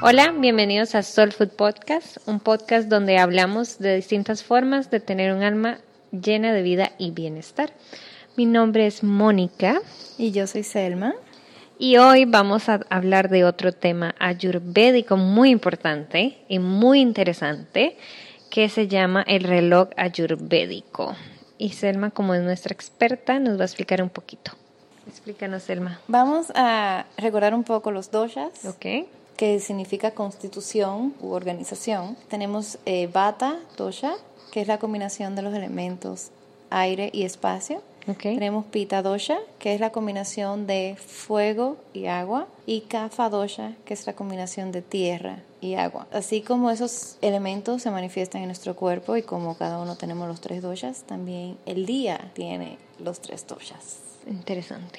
Hola, bienvenidos a Soul Food Podcast, un podcast donde hablamos de distintas formas de tener un alma llena de vida y bienestar. Mi nombre es Mónica. Y yo soy Selma. Y hoy vamos a hablar de otro tema ayurvédico muy importante y muy interesante que se llama el reloj ayurvédico. Y Selma, como es nuestra experta, nos va a explicar un poquito. Explícanos, Selma. Vamos a recordar un poco los doshas. Ok que significa constitución u organización. Tenemos eh, Vata Dosha, que es la combinación de los elementos aire y espacio. Tenemos Pita Dosha, que es la combinación de fuego y agua. Y Kapha Dosha, que es la combinación de tierra y agua. Así como esos elementos se manifiestan en nuestro cuerpo y como cada uno tenemos los tres doshas, también el día tiene los tres doshas. Interesante.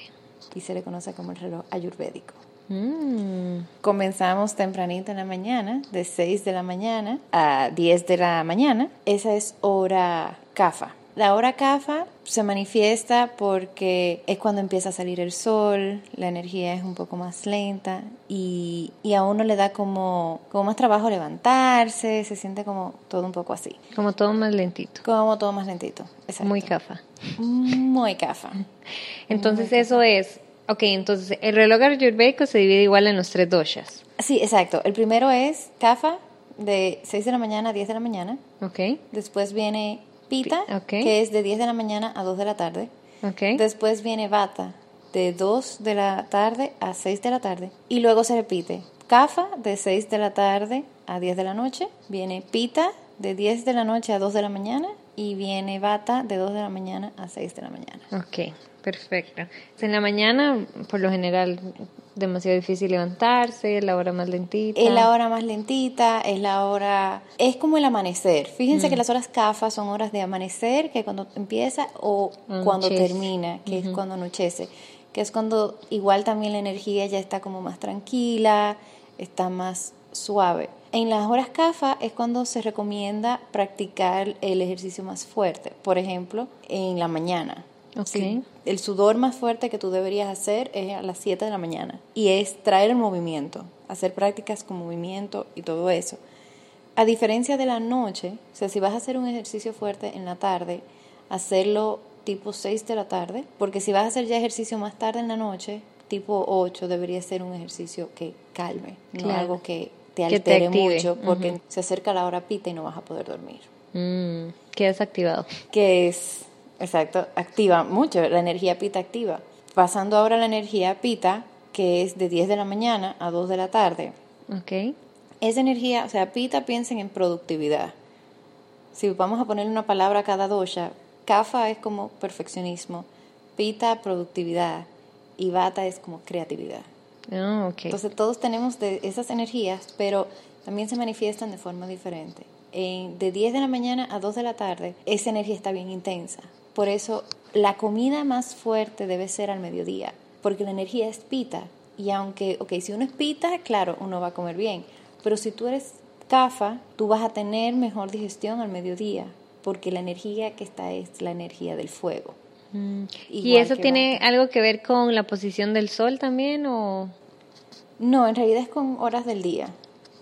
Y se le conoce como el reloj ayurvédico. Mm. Comenzamos tempranito en la mañana, de 6 de la mañana a 10 de la mañana. Esa es hora CAFA. La hora CAFA se manifiesta porque es cuando empieza a salir el sol, la energía es un poco más lenta y, a uno le da como, como más trabajo levantarse, se siente como todo un poco así. Como todo más lentito. Como todo más lentito, Muy CAFA. Muy CAFA. Entonces eso es Ok, entonces el reloj ayurvédico se divide igual en los tres doshas. Sí, exacto. El primero es Kapha, de 6 de la mañana a 10 de la mañana. Ok. Después viene Pita, que es de 10 de la mañana a 2 de la tarde. Ok. Después viene Vata, de 2 de la tarde a 6 de la tarde. Y luego se repite. Kapha, de 6 de la tarde a 10 de la noche. Viene Pita, de 10 de la noche a 2 de la mañana. Y viene Vata, de 2 de la mañana a 6 de la mañana. Ok. Perfecto. En la mañana, por lo general, demasiado difícil levantarse, es la hora más lentita. Es la hora más lentita, es la hora... Es como el amanecer. Fíjense mm. que las horas CAFA son horas de amanecer, que cuando empieza, o cuando termina, que es cuando anochece. Que es cuando igual también la energía ya está como más tranquila, está más suave. En las horas CAFA es cuando se recomienda practicar el ejercicio más fuerte. Por ejemplo, en la mañana Okay. el sudor más fuerte que tú deberías hacer es a las 7 de la mañana y es traer el movimiento, hacer prácticas con movimiento y todo eso. A diferencia de la noche, o sea, si vas a hacer un ejercicio fuerte en la tarde, hacerlo tipo 6 de la tarde, porque si vas a hacer ya ejercicio más tarde en la noche, tipo 8, debería ser un ejercicio que calme, no algo que te altere mucho, porque se acerca la hora pita y no vas a poder dormir. Mm, quedas activado. Que es Exacto, activa mucho, la energía pita activa. Pasando ahora a la energía pita, que es de 10 de la mañana a 2 de la tarde. Ok. Esa energía, o sea, pita piensen en productividad. Si vamos a poner una palabra a cada dosha, kafa es como perfeccionismo, pita productividad y bata es como creatividad. Okay. Entonces todos tenemos esas energías, pero también se manifiestan de forma diferente. de 10 de la mañana a 2 de la tarde, esa energía está bien intensa. Por eso la comida más fuerte debe ser al mediodía, porque la energía es pita. Y aunque, ok, si uno es pita, claro, uno va a comer bien. Pero si tú eres cafa, tú vas a tener mejor digestión al mediodía, porque la energía que está es la energía del fuego. Mm. ¿Y eso tiene algo que ver con la posición del sol también o...? No, en realidad es con horas del día,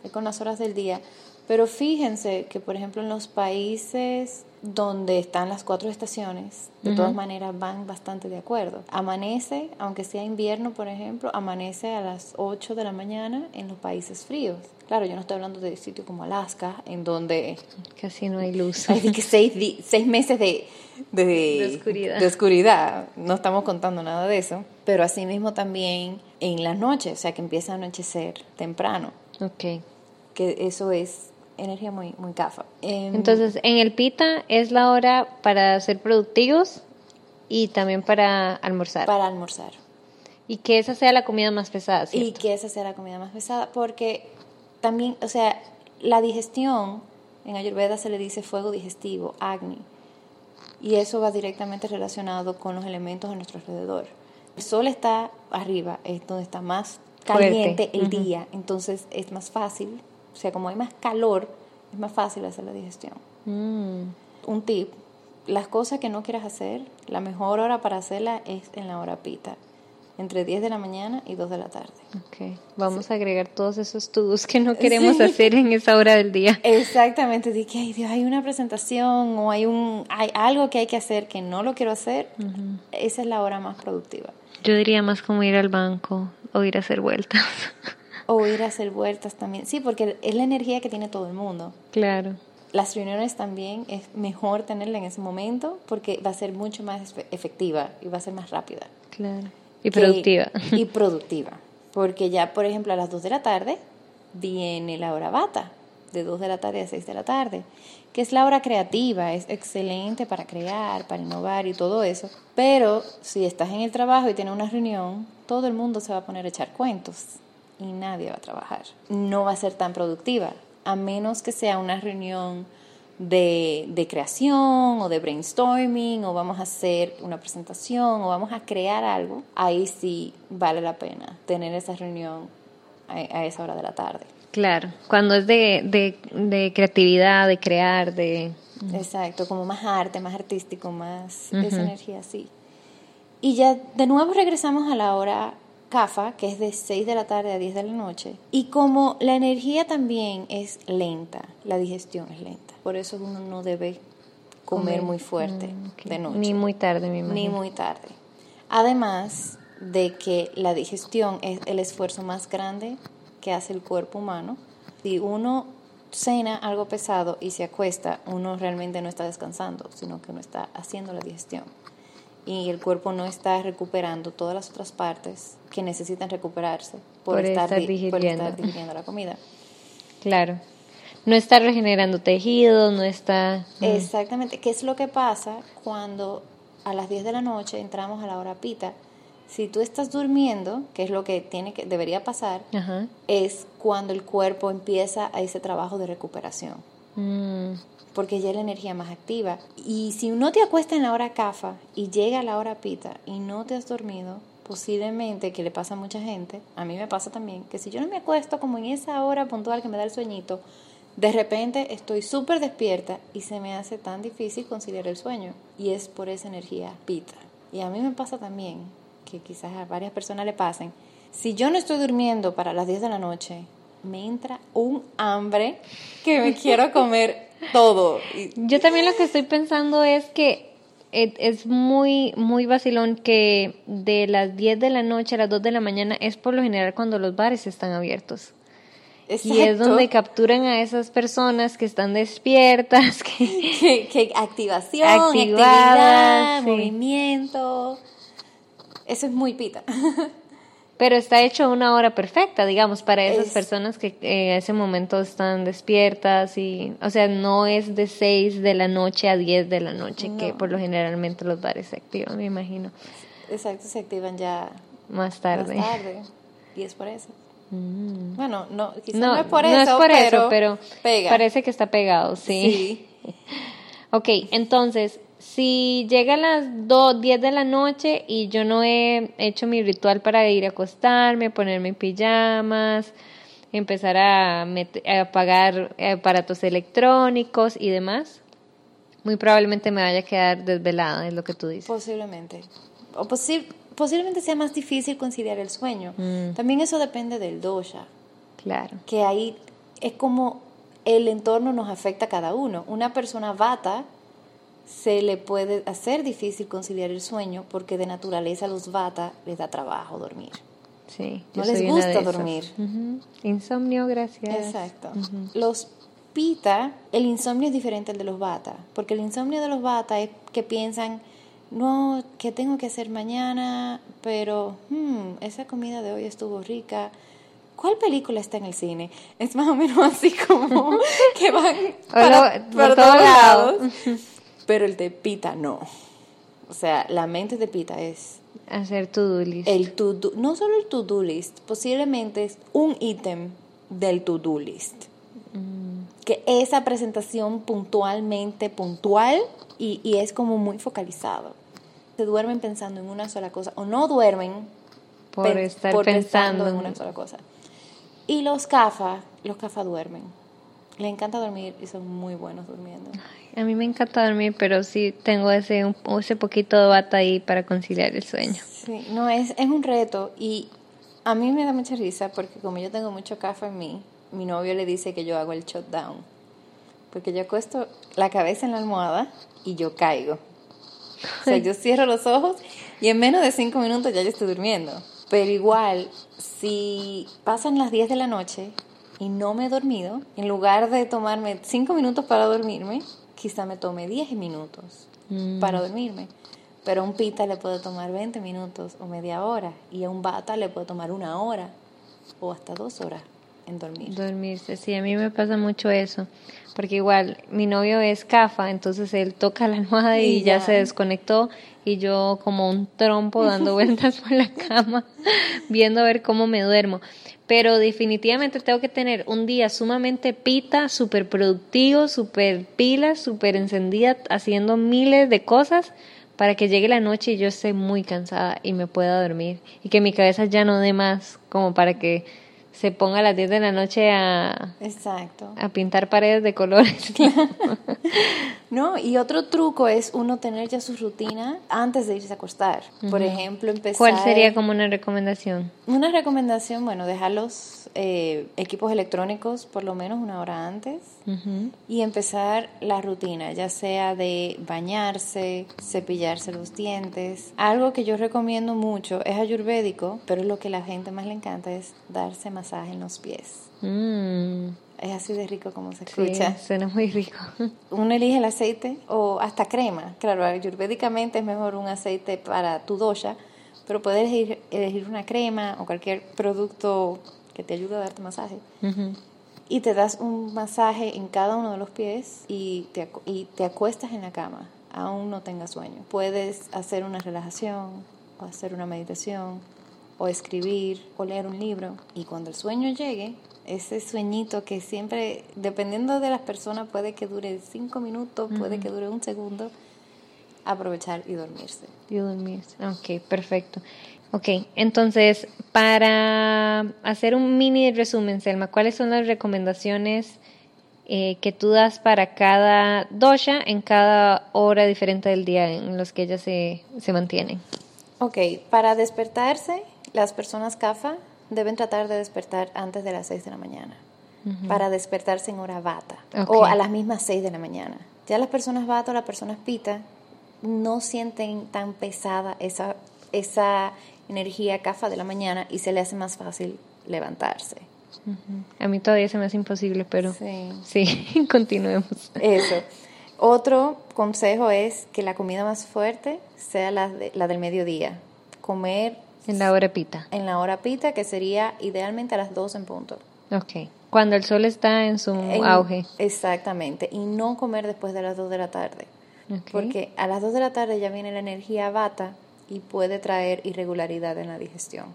es con las horas del día. Pero fíjense que, por ejemplo, en los países donde están las cuatro estaciones, de todas maneras van bastante de acuerdo. Amanece, aunque sea invierno, por ejemplo, amanece a las 8 de la mañana en los países fríos. Claro, yo no estoy hablando de sitios como Alaska, en donde... Casi no hay luz. Hay que seis, seis meses de, de, oscuridad. de oscuridad. No estamos contando nada de eso. Pero asimismo también en la noche, o sea que empieza a anochecer temprano. Ok. Que eso es energía muy, muy cafa. Em, Entonces, en el pita es la hora para ser productivos y también para almorzar. Para almorzar. Y que esa sea la comida más pesada, ¿cierto? Y que esa sea la comida más pesada, porque también, o sea, la digestión, en Ayurveda se le dice fuego digestivo, Agni, y eso va directamente relacionado con los elementos a nuestro alrededor. El sol está arriba, es donde está más caliente el día, entonces es más fácil o sea, como hay más calor, es más fácil hacer la digestión. Mm. Un tip, las cosas que no quieras hacer, la mejor hora para hacerla es en la hora pita. entre 10 de la mañana y 2 de la tarde. Ok, vamos a agregar todos esos todos que no queremos hacer en esa hora del día. Exactamente, de que Dios, hay una presentación o hay, un, hay algo que hay que hacer que no lo quiero hacer, esa es la hora más productiva. Yo diría más como ir al banco o ir a hacer vueltas. O ir a hacer vueltas también. Sí, porque es la energía que tiene todo el mundo. Claro. Las reuniones también es mejor tenerla en ese momento porque va a ser mucho más efectiva y va a ser más rápida. Claro. Y productiva. y productiva. Porque ya, por ejemplo, a las 2 de la tarde viene la hora bata, de 2 de la tarde a 6 de la tarde, que es la hora creativa, es excelente para crear, para innovar y todo eso. Pero si estás en el trabajo y tienes una reunión, todo el mundo se va a poner a echar cuentos y nadie va a trabajar. No va a ser tan productiva, a menos que sea una reunión de, de, creación o de brainstorming o vamos a hacer una presentación o vamos a crear algo, ahí sí vale la pena tener esa reunión a, esa hora de la tarde. Claro, cuando es de, de, de creatividad, de crear, de... Exacto, como más arte, más artístico, más esa energía así. Y ya de nuevo regresamos a la hora CAFA, que es de 6 de la tarde a 10 de la noche. Y como la energía también es lenta, la digestión es lenta. Por eso uno no debe comer, muy fuerte mm, de noche. Ni muy tarde, mi Ni muy tarde. Además de que la digestión es el esfuerzo más grande que hace el cuerpo humano. Si uno cena algo pesado y se acuesta, uno realmente no está descansando, sino que uno está haciendo la digestión y el cuerpo no está recuperando todas las otras partes que necesitan recuperarse por, estar, digiriendo. la comida. Claro. No está regenerando tejido, no está... Mm. Exactamente. ¿Qué es lo que pasa cuando a las 10 de la noche entramos a la hora pita? Si tú estás durmiendo, que es lo que tiene que debería pasar, es cuando el cuerpo empieza a ese trabajo de recuperación. Mm porque ya es la energía más activa. Y si no te acuestas en la hora CAFA y llega la hora pita y no te has dormido, posiblemente, que le pasa a mucha gente, a mí me pasa también, que si yo no me acuesto como en esa hora puntual que me da el sueñito, de repente estoy súper despierta y se me hace tan difícil conciliar el sueño. Y es por esa energía pita. Y a mí me pasa también, que quizás a varias personas le pasen, si yo no estoy durmiendo para las 10 de la noche, me entra un hambre que me quiero comer todo. Yo también lo que estoy pensando es que es muy, muy vacilón que de las 10 de la noche a las 2 de la mañana es por lo general cuando los bares están abiertos. Y es donde capturan a esas personas que están despiertas, que, que, activación, actividad, movimiento. Eso es muy pita. Pero está hecho a una hora perfecta, digamos, para esas personas que en ese momento están despiertas y, o sea, no es de 6 de la noche a 10 de la noche, que por lo generalmente los bares se activan, me imagino. Exacto, se activan ya más tarde. Más tarde. Y es por eso. Mm. Bueno, no, quizás no, es por eso, no es por pero, eso, pero parece que está pegado, sí. sí. ok, entonces, si llega a las 2, 10 de la noche y yo no he hecho mi ritual para ir a acostarme, ponerme en pijamas, empezar a, apagar aparatos electrónicos y demás, muy probablemente me vaya a quedar desvelada, es lo que tú dices. Posiblemente. O posiblemente sea más difícil conciliar el sueño. Mm. También eso depende del dosha. Claro. Que ahí es como el entorno nos afecta a cada uno. Una persona vata se le puede hacer difícil conciliar el sueño porque de naturaleza a los vata les da trabajo dormir. Sí, no les gusta dormir. Insomnio, gracias. Exacto. Los pita, el insomnio es diferente al de los vata, porque el insomnio de los vata es que piensan, no, ¿qué tengo que hacer mañana? Pero, hmm, esa comida de hoy estuvo rica. ¿Cuál película está en el cine? Es más o menos así como que van para, todos lados. Pero el de pita no. O sea, la mente de pita es... Hacer to-do list. El to no solo el to-do list, posiblemente es un ítem del to-do list. Mm. Que esa presentación puntualmente puntual y, y es como muy focalizado. Se duermen pensando en una sola cosa o no duermen por estar pensando, en una sola cosa. Y los CAFA, los CAFA duermen. Le encanta dormir y son muy buenos durmiendo. A mí me encanta dormir, pero sí tengo ese, un- ese poquito de bata ahí para conciliar el sueño. Sí, no, es, es un reto y a mí me da mucha risa porque como yo tengo mucho café en mí, mi novio le dice que yo hago el shutdown. Porque yo acuesto la cabeza en la almohada y yo caigo. O sea, yo cierro los ojos y en menos de cinco minutos ya yo estoy durmiendo. Pero igual, si pasan las 10 de la noche y no me he dormido, en lugar de tomarme cinco minutos para dormirme, quizá me tome 10 minutos Mm. para dormirme. Pero a un pita le puede tomar 20 minutos o media hora y a un bata le puede tomar una hora o hasta dos horas en dormir. Dormirse, sí, a mí me pasa mucho eso, porque igual mi novio es CAFA, entonces él toca la almohada y, Y ya ya. se desconectó y yo como un trompo dando vueltas por la cama, viendo a ver cómo me duermo. Pero definitivamente tengo que tener un día sumamente pita, súper productivo, súper pila, súper encendida, haciendo miles de cosas para que llegue la noche y yo esté muy cansada y me pueda dormir y que mi cabeza ya no dé más como para que se ponga a las 10 de la noche a, Exacto. a pintar paredes de colores. No, y otro truco es uno tener ya su rutina antes de irse a acostar. Por ejemplo, empezar... ¿Cuál sería como una recomendación? Una recomendación, bueno, dejar los eh, equipos electrónicos por lo menos una hora antes y empezar la rutina, ya sea de bañarse, cepillarse los dientes. Algo que yo recomiendo mucho es ayurvédico, pero lo que a la gente más le encanta es darse masaje en los pies. Mm, Es así de rico como se sí, escucha. suena muy rico. Uno elige el aceite o hasta crema. Claro, ayurvédicamente es mejor un aceite para tu dosha, pero puedes elegir, elegir una crema o cualquier producto que te ayude a darte masaje. Y te das un masaje en cada uno de los pies y te, y te acuestas en la cama, aún no tengas sueño. Puedes hacer una relajación o hacer una meditación o escribir o leer un libro. Y cuando el sueño llegue, ese sueñito que siempre, dependiendo de las personas, puede que dure cinco minutos, puede que dure un segundo, aprovechar y dormirse. Y dormirse. Ok, perfecto. Ok, entonces, para hacer un mini resumen, Selma, ¿cuáles son las recomendaciones eh, que tú das para cada dosha en cada hora diferente del día en los que ellas se, se mantienen? Ok, para despertarse, las personas CAFA deben tratar de despertar antes de las 6 de la mañana. Para despertarse en hora bata. O a las mismas 6 de la mañana. Ya las personas bata o las personas pita no sienten tan pesada esa, esa energía CAFA de la mañana y se le hace más fácil levantarse. A mí todavía se me hace imposible, pero Sí. sí, continuemos. Eso. Otro consejo es que la comida más fuerte sea la, de- la del mediodía. Comer En la hora pita. en la hora pita, que sería idealmente a las 2 en punto. Ok. Cuando el sol está en su En- auge. Exactamente. Y no comer después de las 2 de la tarde. Ok. Porque a las 2 de la tarde ya viene la energía bata y puede traer irregularidad en la digestión.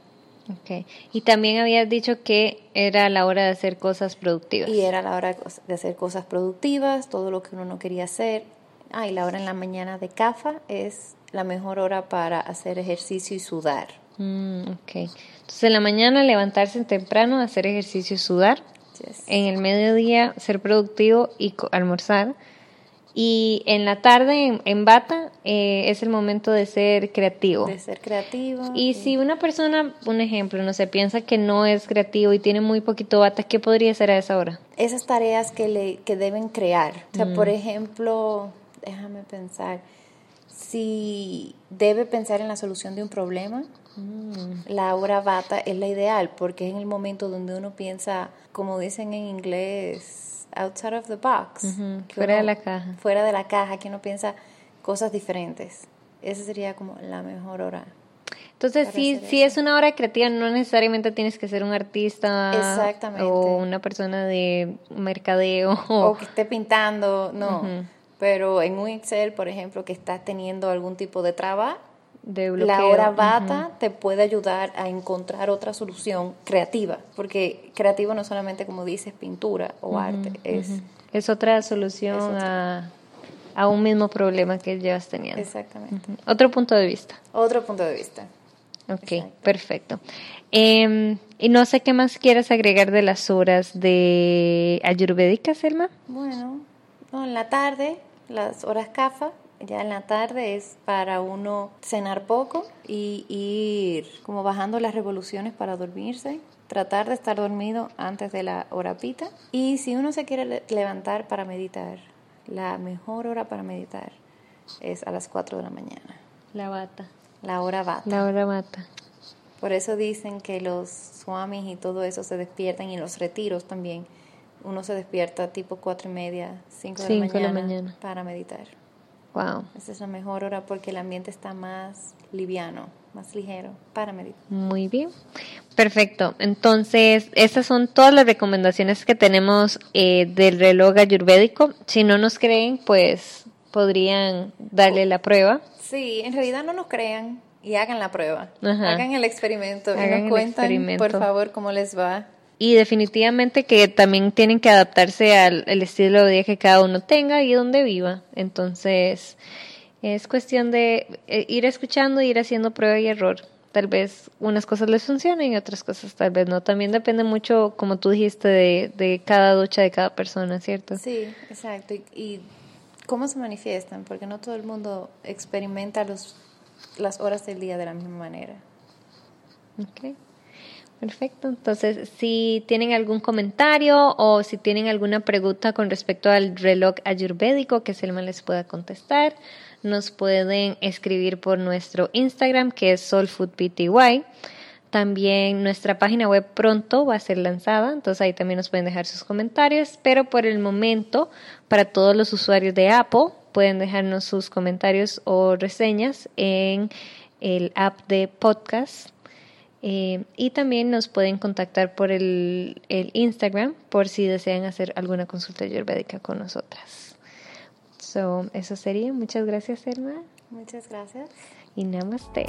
Ok. Y también habías dicho que era la hora de hacer cosas productivas. Y era la hora de hacer cosas productivas, todo lo que uno no quería hacer. Ah, y la hora en la mañana de CAFA es la mejor hora para hacer ejercicio y sudar. Mm, ok. Entonces, en la mañana levantarse temprano, hacer ejercicio y sudar. Yes. En el mediodía, ser productivo y almorzar. Y en la tarde, en, en bata, eh, es el momento de ser creativo. De ser creativo. Y si una persona, un ejemplo, no sé, piensa que no es creativo y tiene muy poquito bata, ¿qué podría hacer a esa hora? esas tareas que, le, que deben crear. O sea, Mm. por ejemplo, déjame pensar, si debe pensar en la solución de un problema, Mm. la hora bata es la ideal porque es en el momento donde uno piensa, como dicen en inglés, outside of the box. Que fuera de la caja. Fuera de la caja, que uno piensa cosas diferentes. Esa sería como la mejor hora. Entonces, para si, es una obra creativa, no necesariamente tienes que ser un artista o una persona de mercadeo. o que esté pintando, no. Pero en un Excel, por ejemplo, que estás teniendo algún tipo de traba, de la hora bata te puede ayudar a encontrar otra solución creativa, porque creativo no solamente como dices pintura o arte, es. Es otra solución Es A, a un mismo problema que llevas teniendo. exactamente. Otro punto de vista. Otro punto de vista. Ok, perfecto. Em, y no sé qué más quieras agregar de las horas de Ayurvédica, Selma. Bueno, en la tarde, las horas CAFA, ya en la tarde es para uno cenar poco y ir como bajando las revoluciones para dormirse tratar de estar dormido antes de la hora pita. Y si uno se quiere levantar para meditar, la mejor hora para meditar es a las 4 de la mañana. La bata. La hora bata. La hora bata. Por eso dicen que los swamis y todo eso se despiertan y los retiros también. Uno se despierta tipo cuatro y media, cinco de, la mañana, para meditar. Wow. Esa es la mejor hora porque el ambiente está más liviano, más ligero para meditar. Muy bien. Perfecto. Entonces, estas son todas las recomendaciones que tenemos eh, del reloj ayurvédico. Si no nos creen, pues podrían darle la prueba. Sí, en realidad no nos crean y hagan la prueba. Hagan el experimento y nos cuentan, por favor, cómo les va. Y definitivamente que también tienen que adaptarse al estilo de vida que cada uno tenga y donde viva. Entonces, es cuestión de eh, ir escuchando, ir haciendo prueba y error tal vez unas cosas les funcionen y otras cosas tal vez no. También depende mucho, como tú dijiste, de, de cada ducha de cada persona, ¿cierto? Sí, exacto. Y, cómo se manifiestan, porque no todo el mundo experimenta los, las horas del día de la misma manera. Ok. Perfecto. Entonces, si tienen algún comentario o si tienen alguna pregunta con respecto al reloj ayurvédico que Selma les pueda contestar, nos pueden escribir por nuestro Instagram que es soulfoodpty. También nuestra página web pronto va a ser lanzada, entonces ahí también nos pueden dejar sus comentarios, pero por el momento, para todos los usuarios de Apple, pueden dejarnos sus comentarios o reseñas en el app de podcast. Eh, y también nos pueden contactar por el, el Instagram por si desean hacer alguna consulta ayurvédica con nosotras. So, eso sería. Muchas gracias, Elma. Muchas gracias. Y namaste.